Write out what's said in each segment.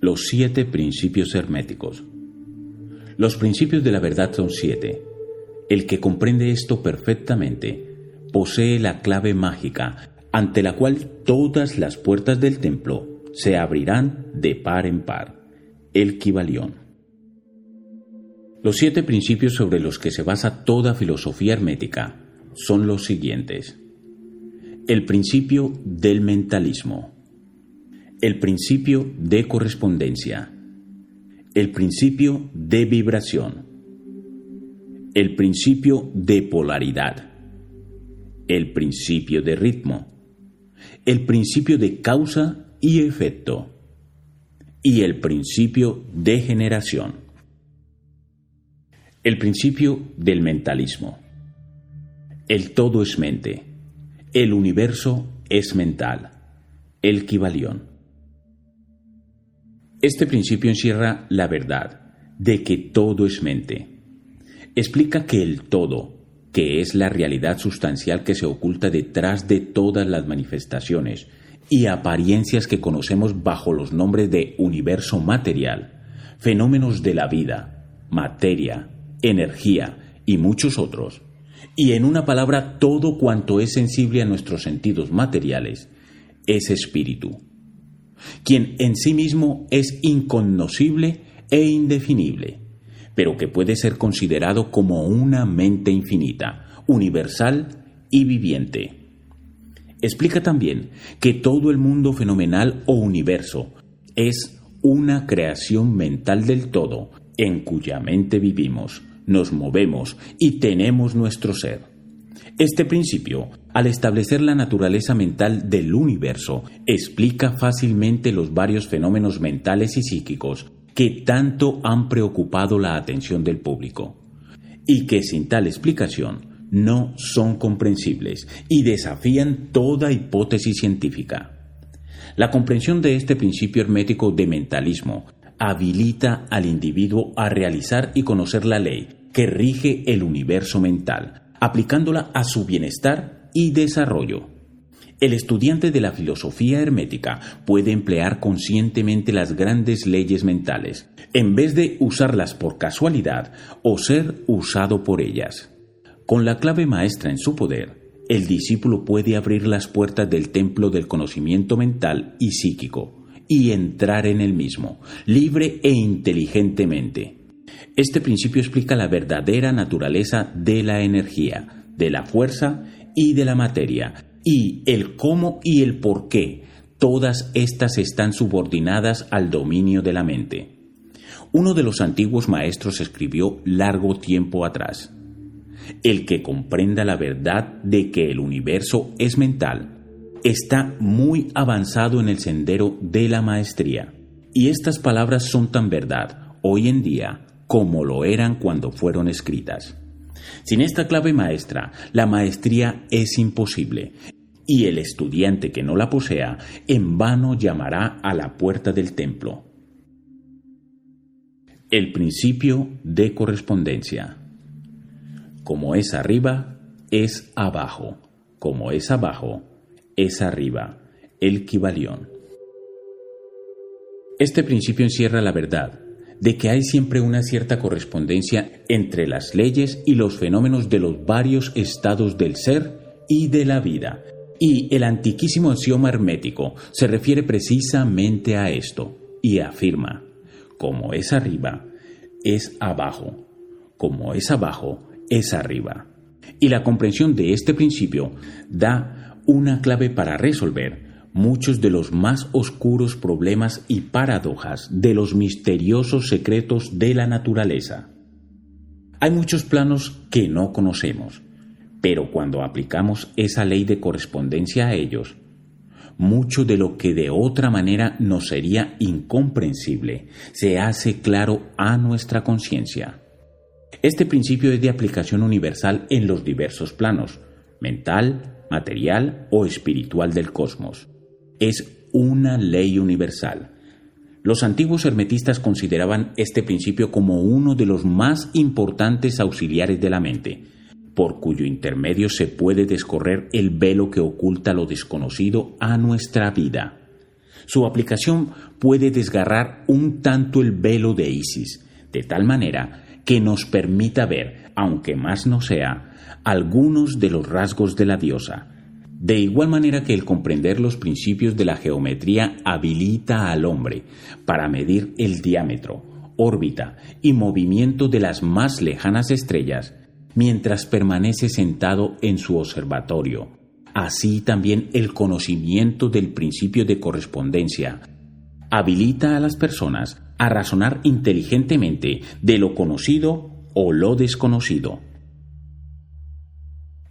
Los siete principios herméticos. Los principios de la verdad son siete. El que comprende esto perfectamente posee la clave mágica ante la cual todas las puertas del templo se abrirán de par en par. El Kibalión. Los siete principios sobre los que se basa toda filosofía hermética son los siguientes. El principio del mentalismo el principio de correspondencia, el principio de vibración, el principio de polaridad, el principio de ritmo, el principio de causa y efecto y el principio de generación. El principio del mentalismo. El todo es mente. El universo es mental. El Kibalión. Este principio encierra la verdad de que todo es mente. Explica que el todo, que es la realidad sustancial que se oculta detrás de todas las manifestaciones y apariencias que conocemos bajo los nombres de universo material, fenómenos de la vida, materia, energía y muchos otros, y en una palabra todo cuanto es sensible a nuestros sentidos materiales, es espíritu quien en sí mismo es inconocible e indefinible, pero que puede ser considerado como una mente infinita, universal y viviente. Explica también que todo el mundo fenomenal o universo es una creación mental del todo en cuya mente vivimos, nos movemos y tenemos nuestro ser. Este principio, al establecer la naturaleza mental del universo, explica fácilmente los varios fenómenos mentales y psíquicos que tanto han preocupado la atención del público, y que sin tal explicación no son comprensibles y desafían toda hipótesis científica. La comprensión de este principio hermético de mentalismo habilita al individuo a realizar y conocer la ley que rige el universo mental, aplicándola a su bienestar y desarrollo. El estudiante de la filosofía hermética puede emplear conscientemente las grandes leyes mentales, en vez de usarlas por casualidad o ser usado por ellas. Con la clave maestra en su poder, el discípulo puede abrir las puertas del templo del conocimiento mental y psíquico y entrar en el mismo, libre e inteligentemente. Este principio explica la verdadera naturaleza de la energía, de la fuerza y de la materia, y el cómo y el por qué todas estas están subordinadas al dominio de la mente. Uno de los antiguos maestros escribió largo tiempo atrás, el que comprenda la verdad de que el universo es mental está muy avanzado en el sendero de la maestría. Y estas palabras son tan verdad hoy en día como lo eran cuando fueron escritas. Sin esta clave maestra, la maestría es imposible, y el estudiante que no la posea en vano llamará a la puerta del templo. El principio de correspondencia. Como es arriba, es abajo. Como es abajo, es arriba. El Kibalión. Este principio encierra la verdad, de que hay siempre una cierta correspondencia entre las leyes y los fenómenos de los varios estados del ser y de la vida. Y el antiquísimo axioma hermético se refiere precisamente a esto y afirma, como es arriba, es abajo, como es abajo, es arriba. Y la comprensión de este principio da una clave para resolver muchos de los más oscuros problemas y paradojas de los misteriosos secretos de la naturaleza. Hay muchos planos que no conocemos, pero cuando aplicamos esa ley de correspondencia a ellos, mucho de lo que de otra manera nos sería incomprensible se hace claro a nuestra conciencia. Este principio es de aplicación universal en los diversos planos, mental, material o espiritual del cosmos es una ley universal. Los antiguos hermetistas consideraban este principio como uno de los más importantes auxiliares de la mente, por cuyo intermedio se puede descorrer el velo que oculta lo desconocido a nuestra vida. Su aplicación puede desgarrar un tanto el velo de Isis, de tal manera que nos permita ver, aunque más no sea, algunos de los rasgos de la diosa. De igual manera que el comprender los principios de la geometría habilita al hombre para medir el diámetro, órbita y movimiento de las más lejanas estrellas mientras permanece sentado en su observatorio. Así también el conocimiento del principio de correspondencia habilita a las personas a razonar inteligentemente de lo conocido o lo desconocido.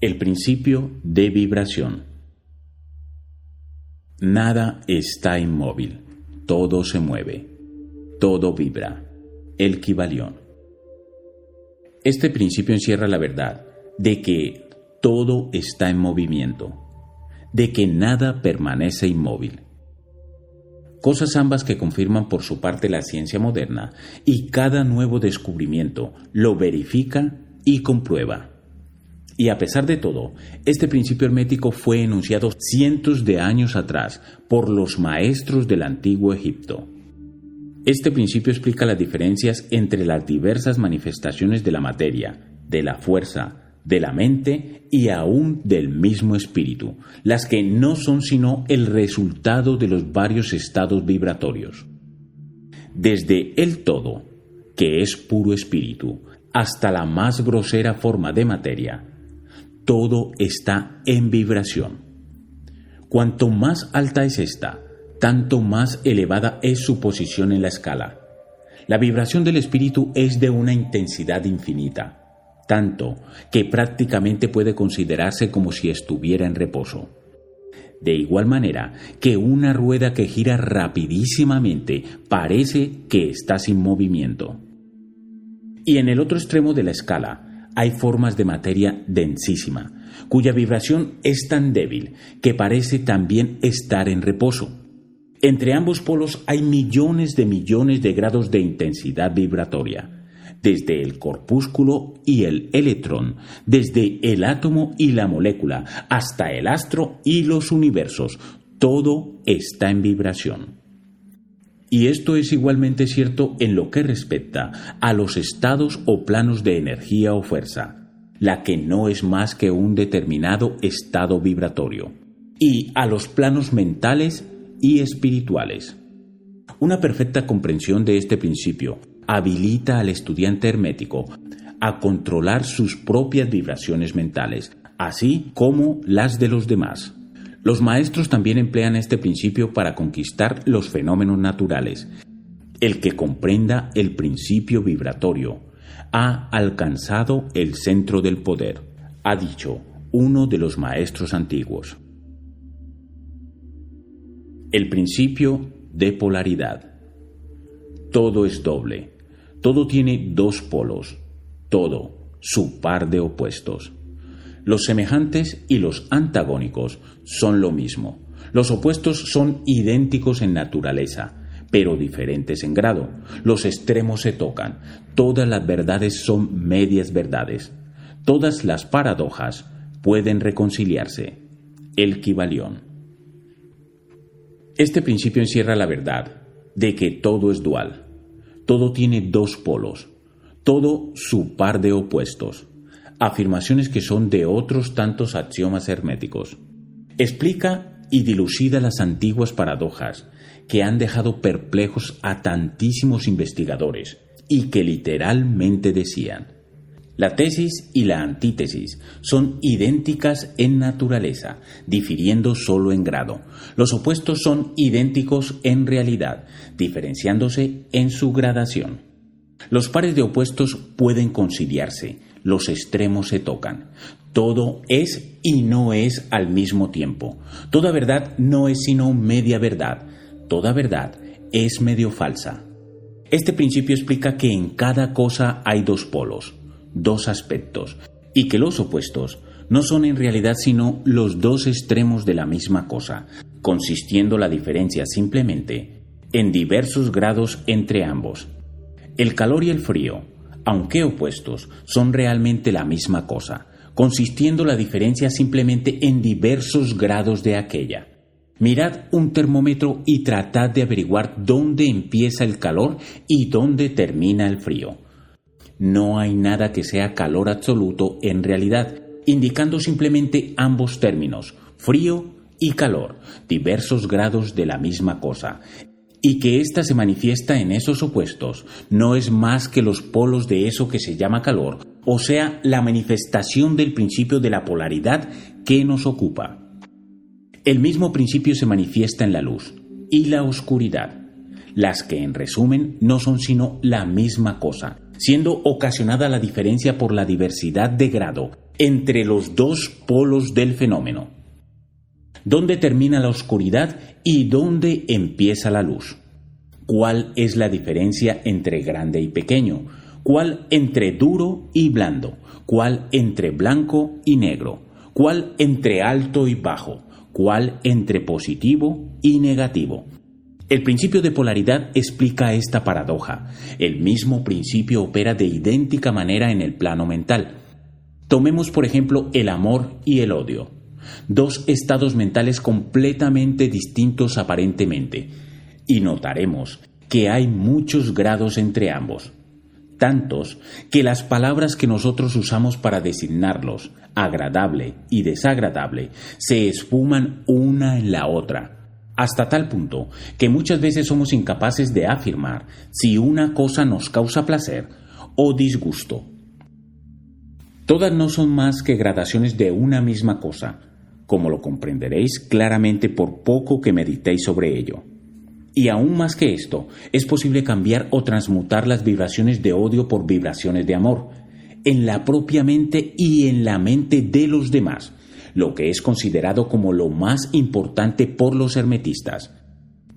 El principio de vibración. Nada está inmóvil, todo se mueve, todo vibra. El Kibalión. Este principio encierra la verdad de que todo está en movimiento, de que nada permanece inmóvil. Cosas ambas que confirman por su parte la ciencia moderna y cada nuevo descubrimiento lo verifica y comprueba. Y a pesar de todo, este principio hermético fue enunciado cientos de años atrás por los maestros del antiguo Egipto. Este principio explica las diferencias entre las diversas manifestaciones de la materia, de la fuerza, de la mente y aún del mismo espíritu, las que no son sino el resultado de los varios estados vibratorios. Desde el todo, que es puro espíritu, hasta la más grosera forma de materia, todo está en vibración. Cuanto más alta es esta, tanto más elevada es su posición en la escala. La vibración del espíritu es de una intensidad infinita, tanto que prácticamente puede considerarse como si estuviera en reposo. De igual manera que una rueda que gira rapidísimamente parece que está sin movimiento. Y en el otro extremo de la escala, hay formas de materia densísima, cuya vibración es tan débil que parece también estar en reposo. Entre ambos polos hay millones de millones de grados de intensidad vibratoria, desde el corpúsculo y el electrón, desde el átomo y la molécula, hasta el astro y los universos. Todo está en vibración. Y esto es igualmente cierto en lo que respecta a los estados o planos de energía o fuerza, la que no es más que un determinado estado vibratorio, y a los planos mentales y espirituales. Una perfecta comprensión de este principio habilita al estudiante hermético a controlar sus propias vibraciones mentales, así como las de los demás. Los maestros también emplean este principio para conquistar los fenómenos naturales. El que comprenda el principio vibratorio ha alcanzado el centro del poder, ha dicho uno de los maestros antiguos. El principio de polaridad. Todo es doble, todo tiene dos polos, todo su par de opuestos. Los semejantes y los antagónicos son lo mismo. Los opuestos son idénticos en naturaleza, pero diferentes en grado. Los extremos se tocan. Todas las verdades son medias verdades. Todas las paradojas pueden reconciliarse. El Kibalión. Este principio encierra la verdad de que todo es dual. Todo tiene dos polos. Todo su par de opuestos afirmaciones que son de otros tantos axiomas herméticos. Explica y dilucida las antiguas paradojas que han dejado perplejos a tantísimos investigadores y que literalmente decían, la tesis y la antítesis son idénticas en naturaleza, difiriendo solo en grado. Los opuestos son idénticos en realidad, diferenciándose en su gradación. Los pares de opuestos pueden conciliarse, los extremos se tocan. Todo es y no es al mismo tiempo. Toda verdad no es sino media verdad. Toda verdad es medio falsa. Este principio explica que en cada cosa hay dos polos, dos aspectos, y que los opuestos no son en realidad sino los dos extremos de la misma cosa, consistiendo la diferencia simplemente en diversos grados entre ambos. El calor y el frío, aunque opuestos, son realmente la misma cosa, consistiendo la diferencia simplemente en diversos grados de aquella. Mirad un termómetro y tratad de averiguar dónde empieza el calor y dónde termina el frío. No hay nada que sea calor absoluto en realidad, indicando simplemente ambos términos, frío y calor, diversos grados de la misma cosa, y que ésta se manifiesta en esos opuestos, no es más que los polos de eso que se llama calor, o sea, la manifestación del principio de la polaridad que nos ocupa. El mismo principio se manifiesta en la luz y la oscuridad, las que en resumen no son sino la misma cosa, siendo ocasionada la diferencia por la diversidad de grado entre los dos polos del fenómeno. ¿Dónde termina la oscuridad y dónde empieza la luz? ¿Cuál es la diferencia entre grande y pequeño? ¿Cuál entre duro y blando? ¿Cuál entre blanco y negro? ¿Cuál entre alto y bajo? ¿Cuál entre positivo y negativo? El principio de polaridad explica esta paradoja. El mismo principio opera de idéntica manera en el plano mental. Tomemos por ejemplo el amor y el odio dos estados mentales completamente distintos aparentemente, y notaremos que hay muchos grados entre ambos, tantos que las palabras que nosotros usamos para designarlos, agradable y desagradable, se esfuman una en la otra, hasta tal punto que muchas veces somos incapaces de afirmar si una cosa nos causa placer o disgusto. Todas no son más que gradaciones de una misma cosa, como lo comprenderéis claramente por poco que meditéis sobre ello. Y aún más que esto, es posible cambiar o transmutar las vibraciones de odio por vibraciones de amor, en la propia mente y en la mente de los demás, lo que es considerado como lo más importante por los hermetistas.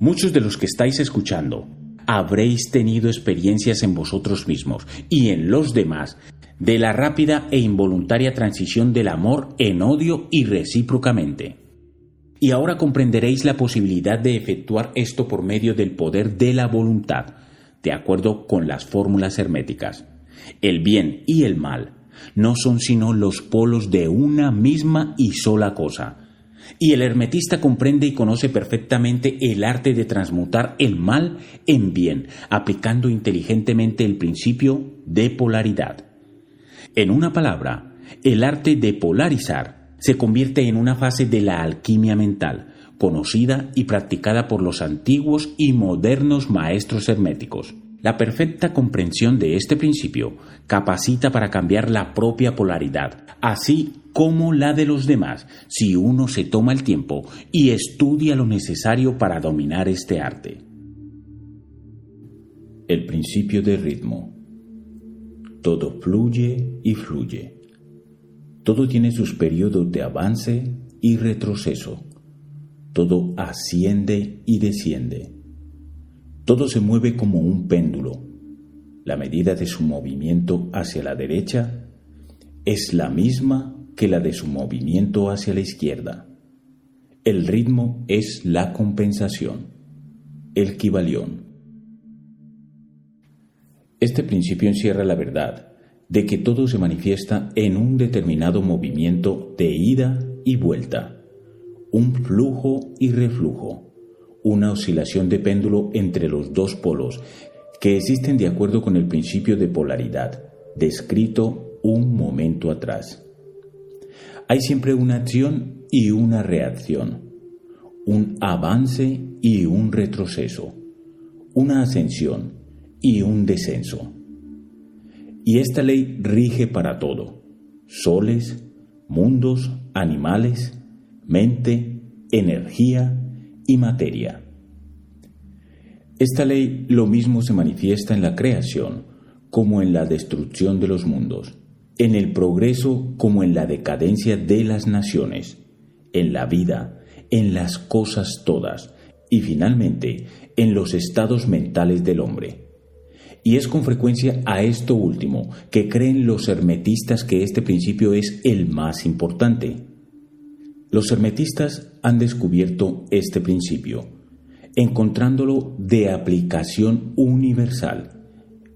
Muchos de los que estáis escuchando habréis tenido experiencias en vosotros mismos y en los demás de la rápida e involuntaria transición del amor en odio y recíprocamente. Y ahora comprenderéis la posibilidad de efectuar esto por medio del poder de la voluntad, de acuerdo con las fórmulas herméticas. El bien y el mal no son sino los polos de una misma y sola cosa. Y el hermetista comprende y conoce perfectamente el arte de transmutar el mal en bien, aplicando inteligentemente el principio de polaridad. En una palabra, el arte de polarizar se convierte en una fase de la alquimia mental, conocida y practicada por los antiguos y modernos maestros herméticos. La perfecta comprensión de este principio capacita para cambiar la propia polaridad, así como la de los demás, si uno se toma el tiempo y estudia lo necesario para dominar este arte. El principio de ritmo. Todo fluye y fluye. Todo tiene sus periodos de avance y retroceso. Todo asciende y desciende. Todo se mueve como un péndulo. La medida de su movimiento hacia la derecha es la misma que la de su movimiento hacia la izquierda. El ritmo es la compensación, el equivalión. Este principio encierra la verdad de que todo se manifiesta en un determinado movimiento de ida y vuelta, un flujo y reflujo, una oscilación de péndulo entre los dos polos que existen de acuerdo con el principio de polaridad, descrito un momento atrás. Hay siempre una acción y una reacción, un avance y un retroceso, una ascensión y un descenso. Y esta ley rige para todo, soles, mundos, animales, mente, energía y materia. Esta ley lo mismo se manifiesta en la creación como en la destrucción de los mundos, en el progreso como en la decadencia de las naciones, en la vida, en las cosas todas y finalmente en los estados mentales del hombre. Y es con frecuencia a esto último que creen los hermetistas que este principio es el más importante. Los hermetistas han descubierto este principio, encontrándolo de aplicación universal,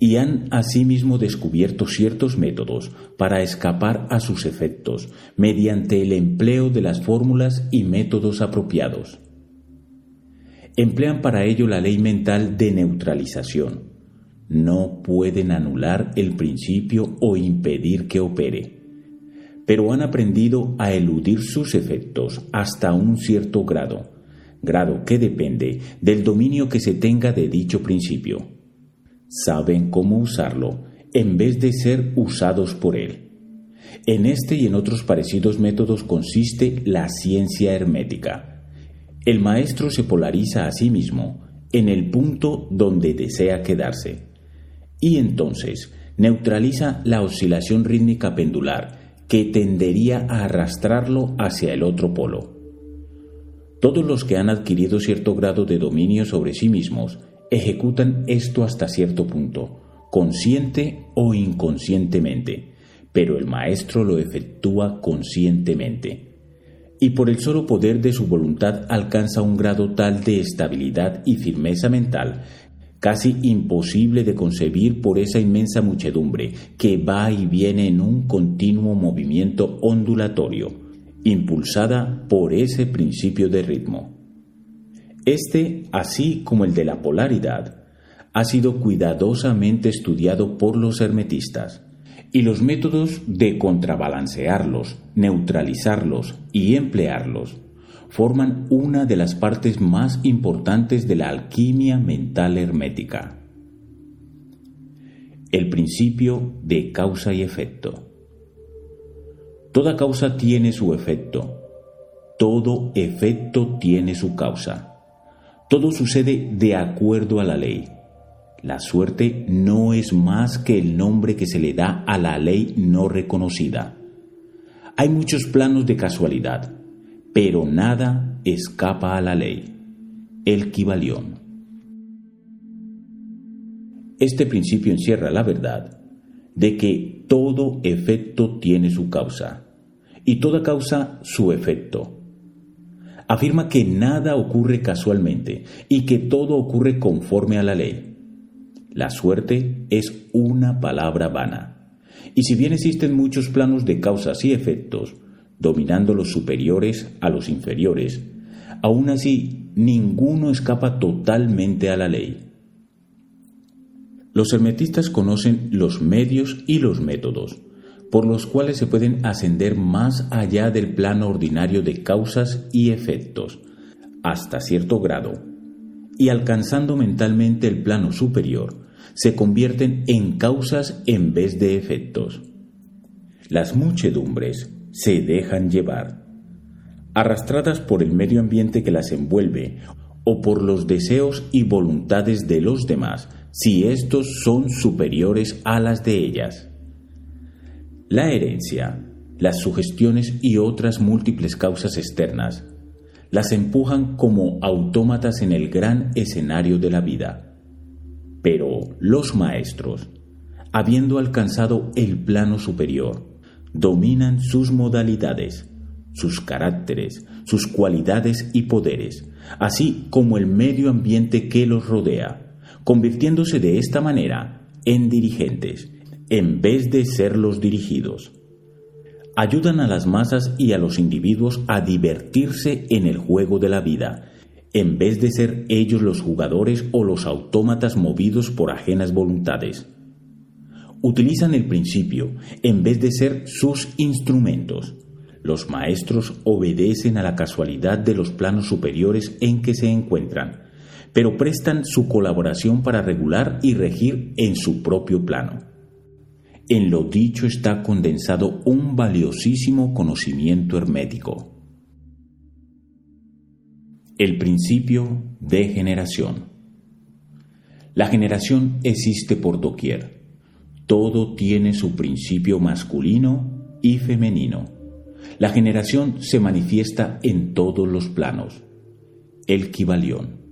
y han asimismo descubierto ciertos métodos para escapar a sus efectos mediante el empleo de las fórmulas y métodos apropiados. emplean para ello la ley mental de neutralización. No pueden anular el principio o impedir que opere, pero han aprendido a eludir sus efectos hasta un cierto grado, grado que depende del dominio que se tenga de dicho principio. Saben cómo usarlo en vez de ser usados por él. En este y en otros parecidos métodos consiste la ciencia hermética. El maestro se polariza a sí mismo en el punto donde desea quedarse y entonces neutraliza la oscilación rítmica pendular que tendería a arrastrarlo hacia el otro polo. Todos los que han adquirido cierto grado de dominio sobre sí mismos ejecutan esto hasta cierto punto, consciente o inconscientemente, pero el maestro lo efectúa conscientemente. Y por el solo poder de su voluntad alcanza un grado tal de estabilidad y firmeza mental casi imposible de concebir por esa inmensa muchedumbre que va y viene en un continuo movimiento ondulatorio, impulsada por ese principio de ritmo. Este, así como el de la polaridad, ha sido cuidadosamente estudiado por los hermetistas, y los métodos de contrabalancearlos, neutralizarlos y emplearlos forman una de las partes más importantes de la alquimia mental hermética. El principio de causa y efecto. Toda causa tiene su efecto, todo efecto tiene su causa. Todo sucede de acuerdo a la ley. La suerte no es más que el nombre que se le da a la ley no reconocida. Hay muchos planos de casualidad, pero nada escapa a la ley. El Kibalión. Este principio encierra la verdad de que todo efecto tiene su causa y toda causa su efecto. Afirma que nada ocurre casualmente y que todo ocurre conforme a la ley. La suerte es una palabra vana. Y si bien existen muchos planos de causas y efectos, dominando los superiores a los inferiores, aún así ninguno escapa totalmente a la ley. Los hermetistas conocen los medios y los métodos, por los cuales se pueden ascender más allá del plano ordinario de causas y efectos, hasta cierto grado, y alcanzando mentalmente el plano superior, se convierten en causas en vez de efectos. Las muchedumbres se dejan llevar, arrastradas por el medio ambiente que las envuelve o por los deseos y voluntades de los demás, si estos son superiores a las de ellas. La herencia, las sugestiones y otras múltiples causas externas las empujan como autómatas en el gran escenario de la vida pero los maestros, habiendo alcanzado el plano superior, dominan sus modalidades, sus caracteres, sus cualidades y poderes, así como el medio ambiente que los rodea, convirtiéndose de esta manera en dirigentes, en vez de ser los dirigidos. Ayudan a las masas y a los individuos a divertirse en el juego de la vida, en vez de ser ellos los jugadores o los autómatas movidos por ajenas voluntades. Utilizan el principio en vez de ser sus instrumentos. Los maestros obedecen a la casualidad de los planos superiores en que se encuentran, pero prestan su colaboración para regular y regir en su propio plano. En lo dicho está condensado un valiosísimo conocimiento hermético. El principio de generación. La generación existe por doquier. Todo tiene su principio masculino y femenino. La generación se manifiesta en todos los planos. El Kibalión.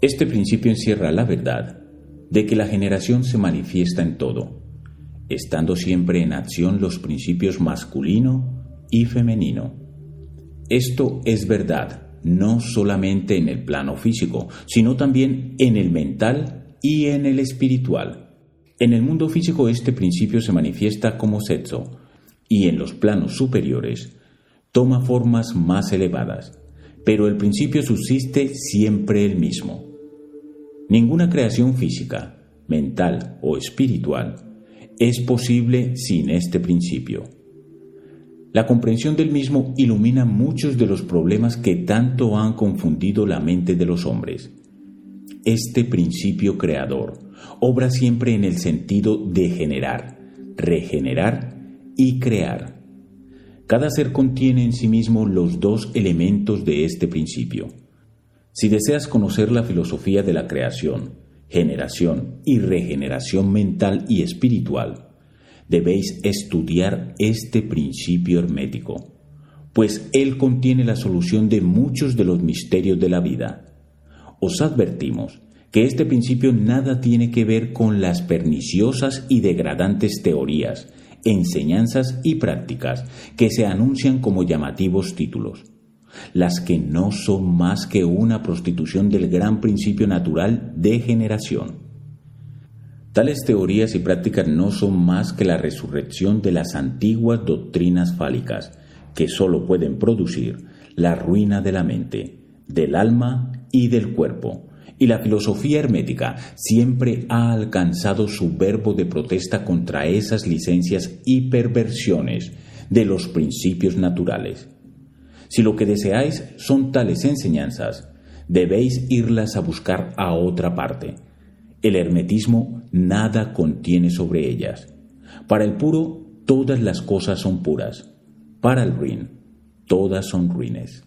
Este principio encierra la verdad de que la generación se manifiesta en todo, estando siempre en acción los principios masculino y femenino esto es verdad, no solamente en el plano físico, sino también en el mental y en el espiritual. En el mundo físico este principio se manifiesta como sexo y en los planos superiores toma formas más elevadas, pero el principio subsiste siempre el mismo. Ninguna creación física, mental o espiritual es posible sin este principio. La comprensión del mismo ilumina muchos de los problemas que tanto han confundido la mente de los hombres. Este principio creador obra siempre en el sentido de generar, regenerar y crear. Cada ser contiene en sí mismo los dos elementos de este principio. Si deseas conocer la filosofía de la creación, generación y regeneración mental y espiritual, debéis estudiar este principio hermético, pues él contiene la solución de muchos de los misterios de la vida. Os advertimos que este principio nada tiene que ver con las perniciosas y degradantes teorías, enseñanzas y prácticas que se anuncian como llamativos títulos, las que no son más que una prostitución del gran principio natural de generación. Tales teorías y prácticas no son más que la resurrección de las antiguas doctrinas fálicas, que sólo pueden producir la ruina de la mente, del alma y del cuerpo, y la filosofía hermética siempre ha alcanzado su verbo de protesta contra esas licencias y perversiones de los principios naturales. Si lo que deseáis son tales enseñanzas, debéis irlas a buscar a otra parte. El hermetismo nada contiene sobre ellas. Para el puro, todas las cosas son puras. Para el ruin, todas son ruines.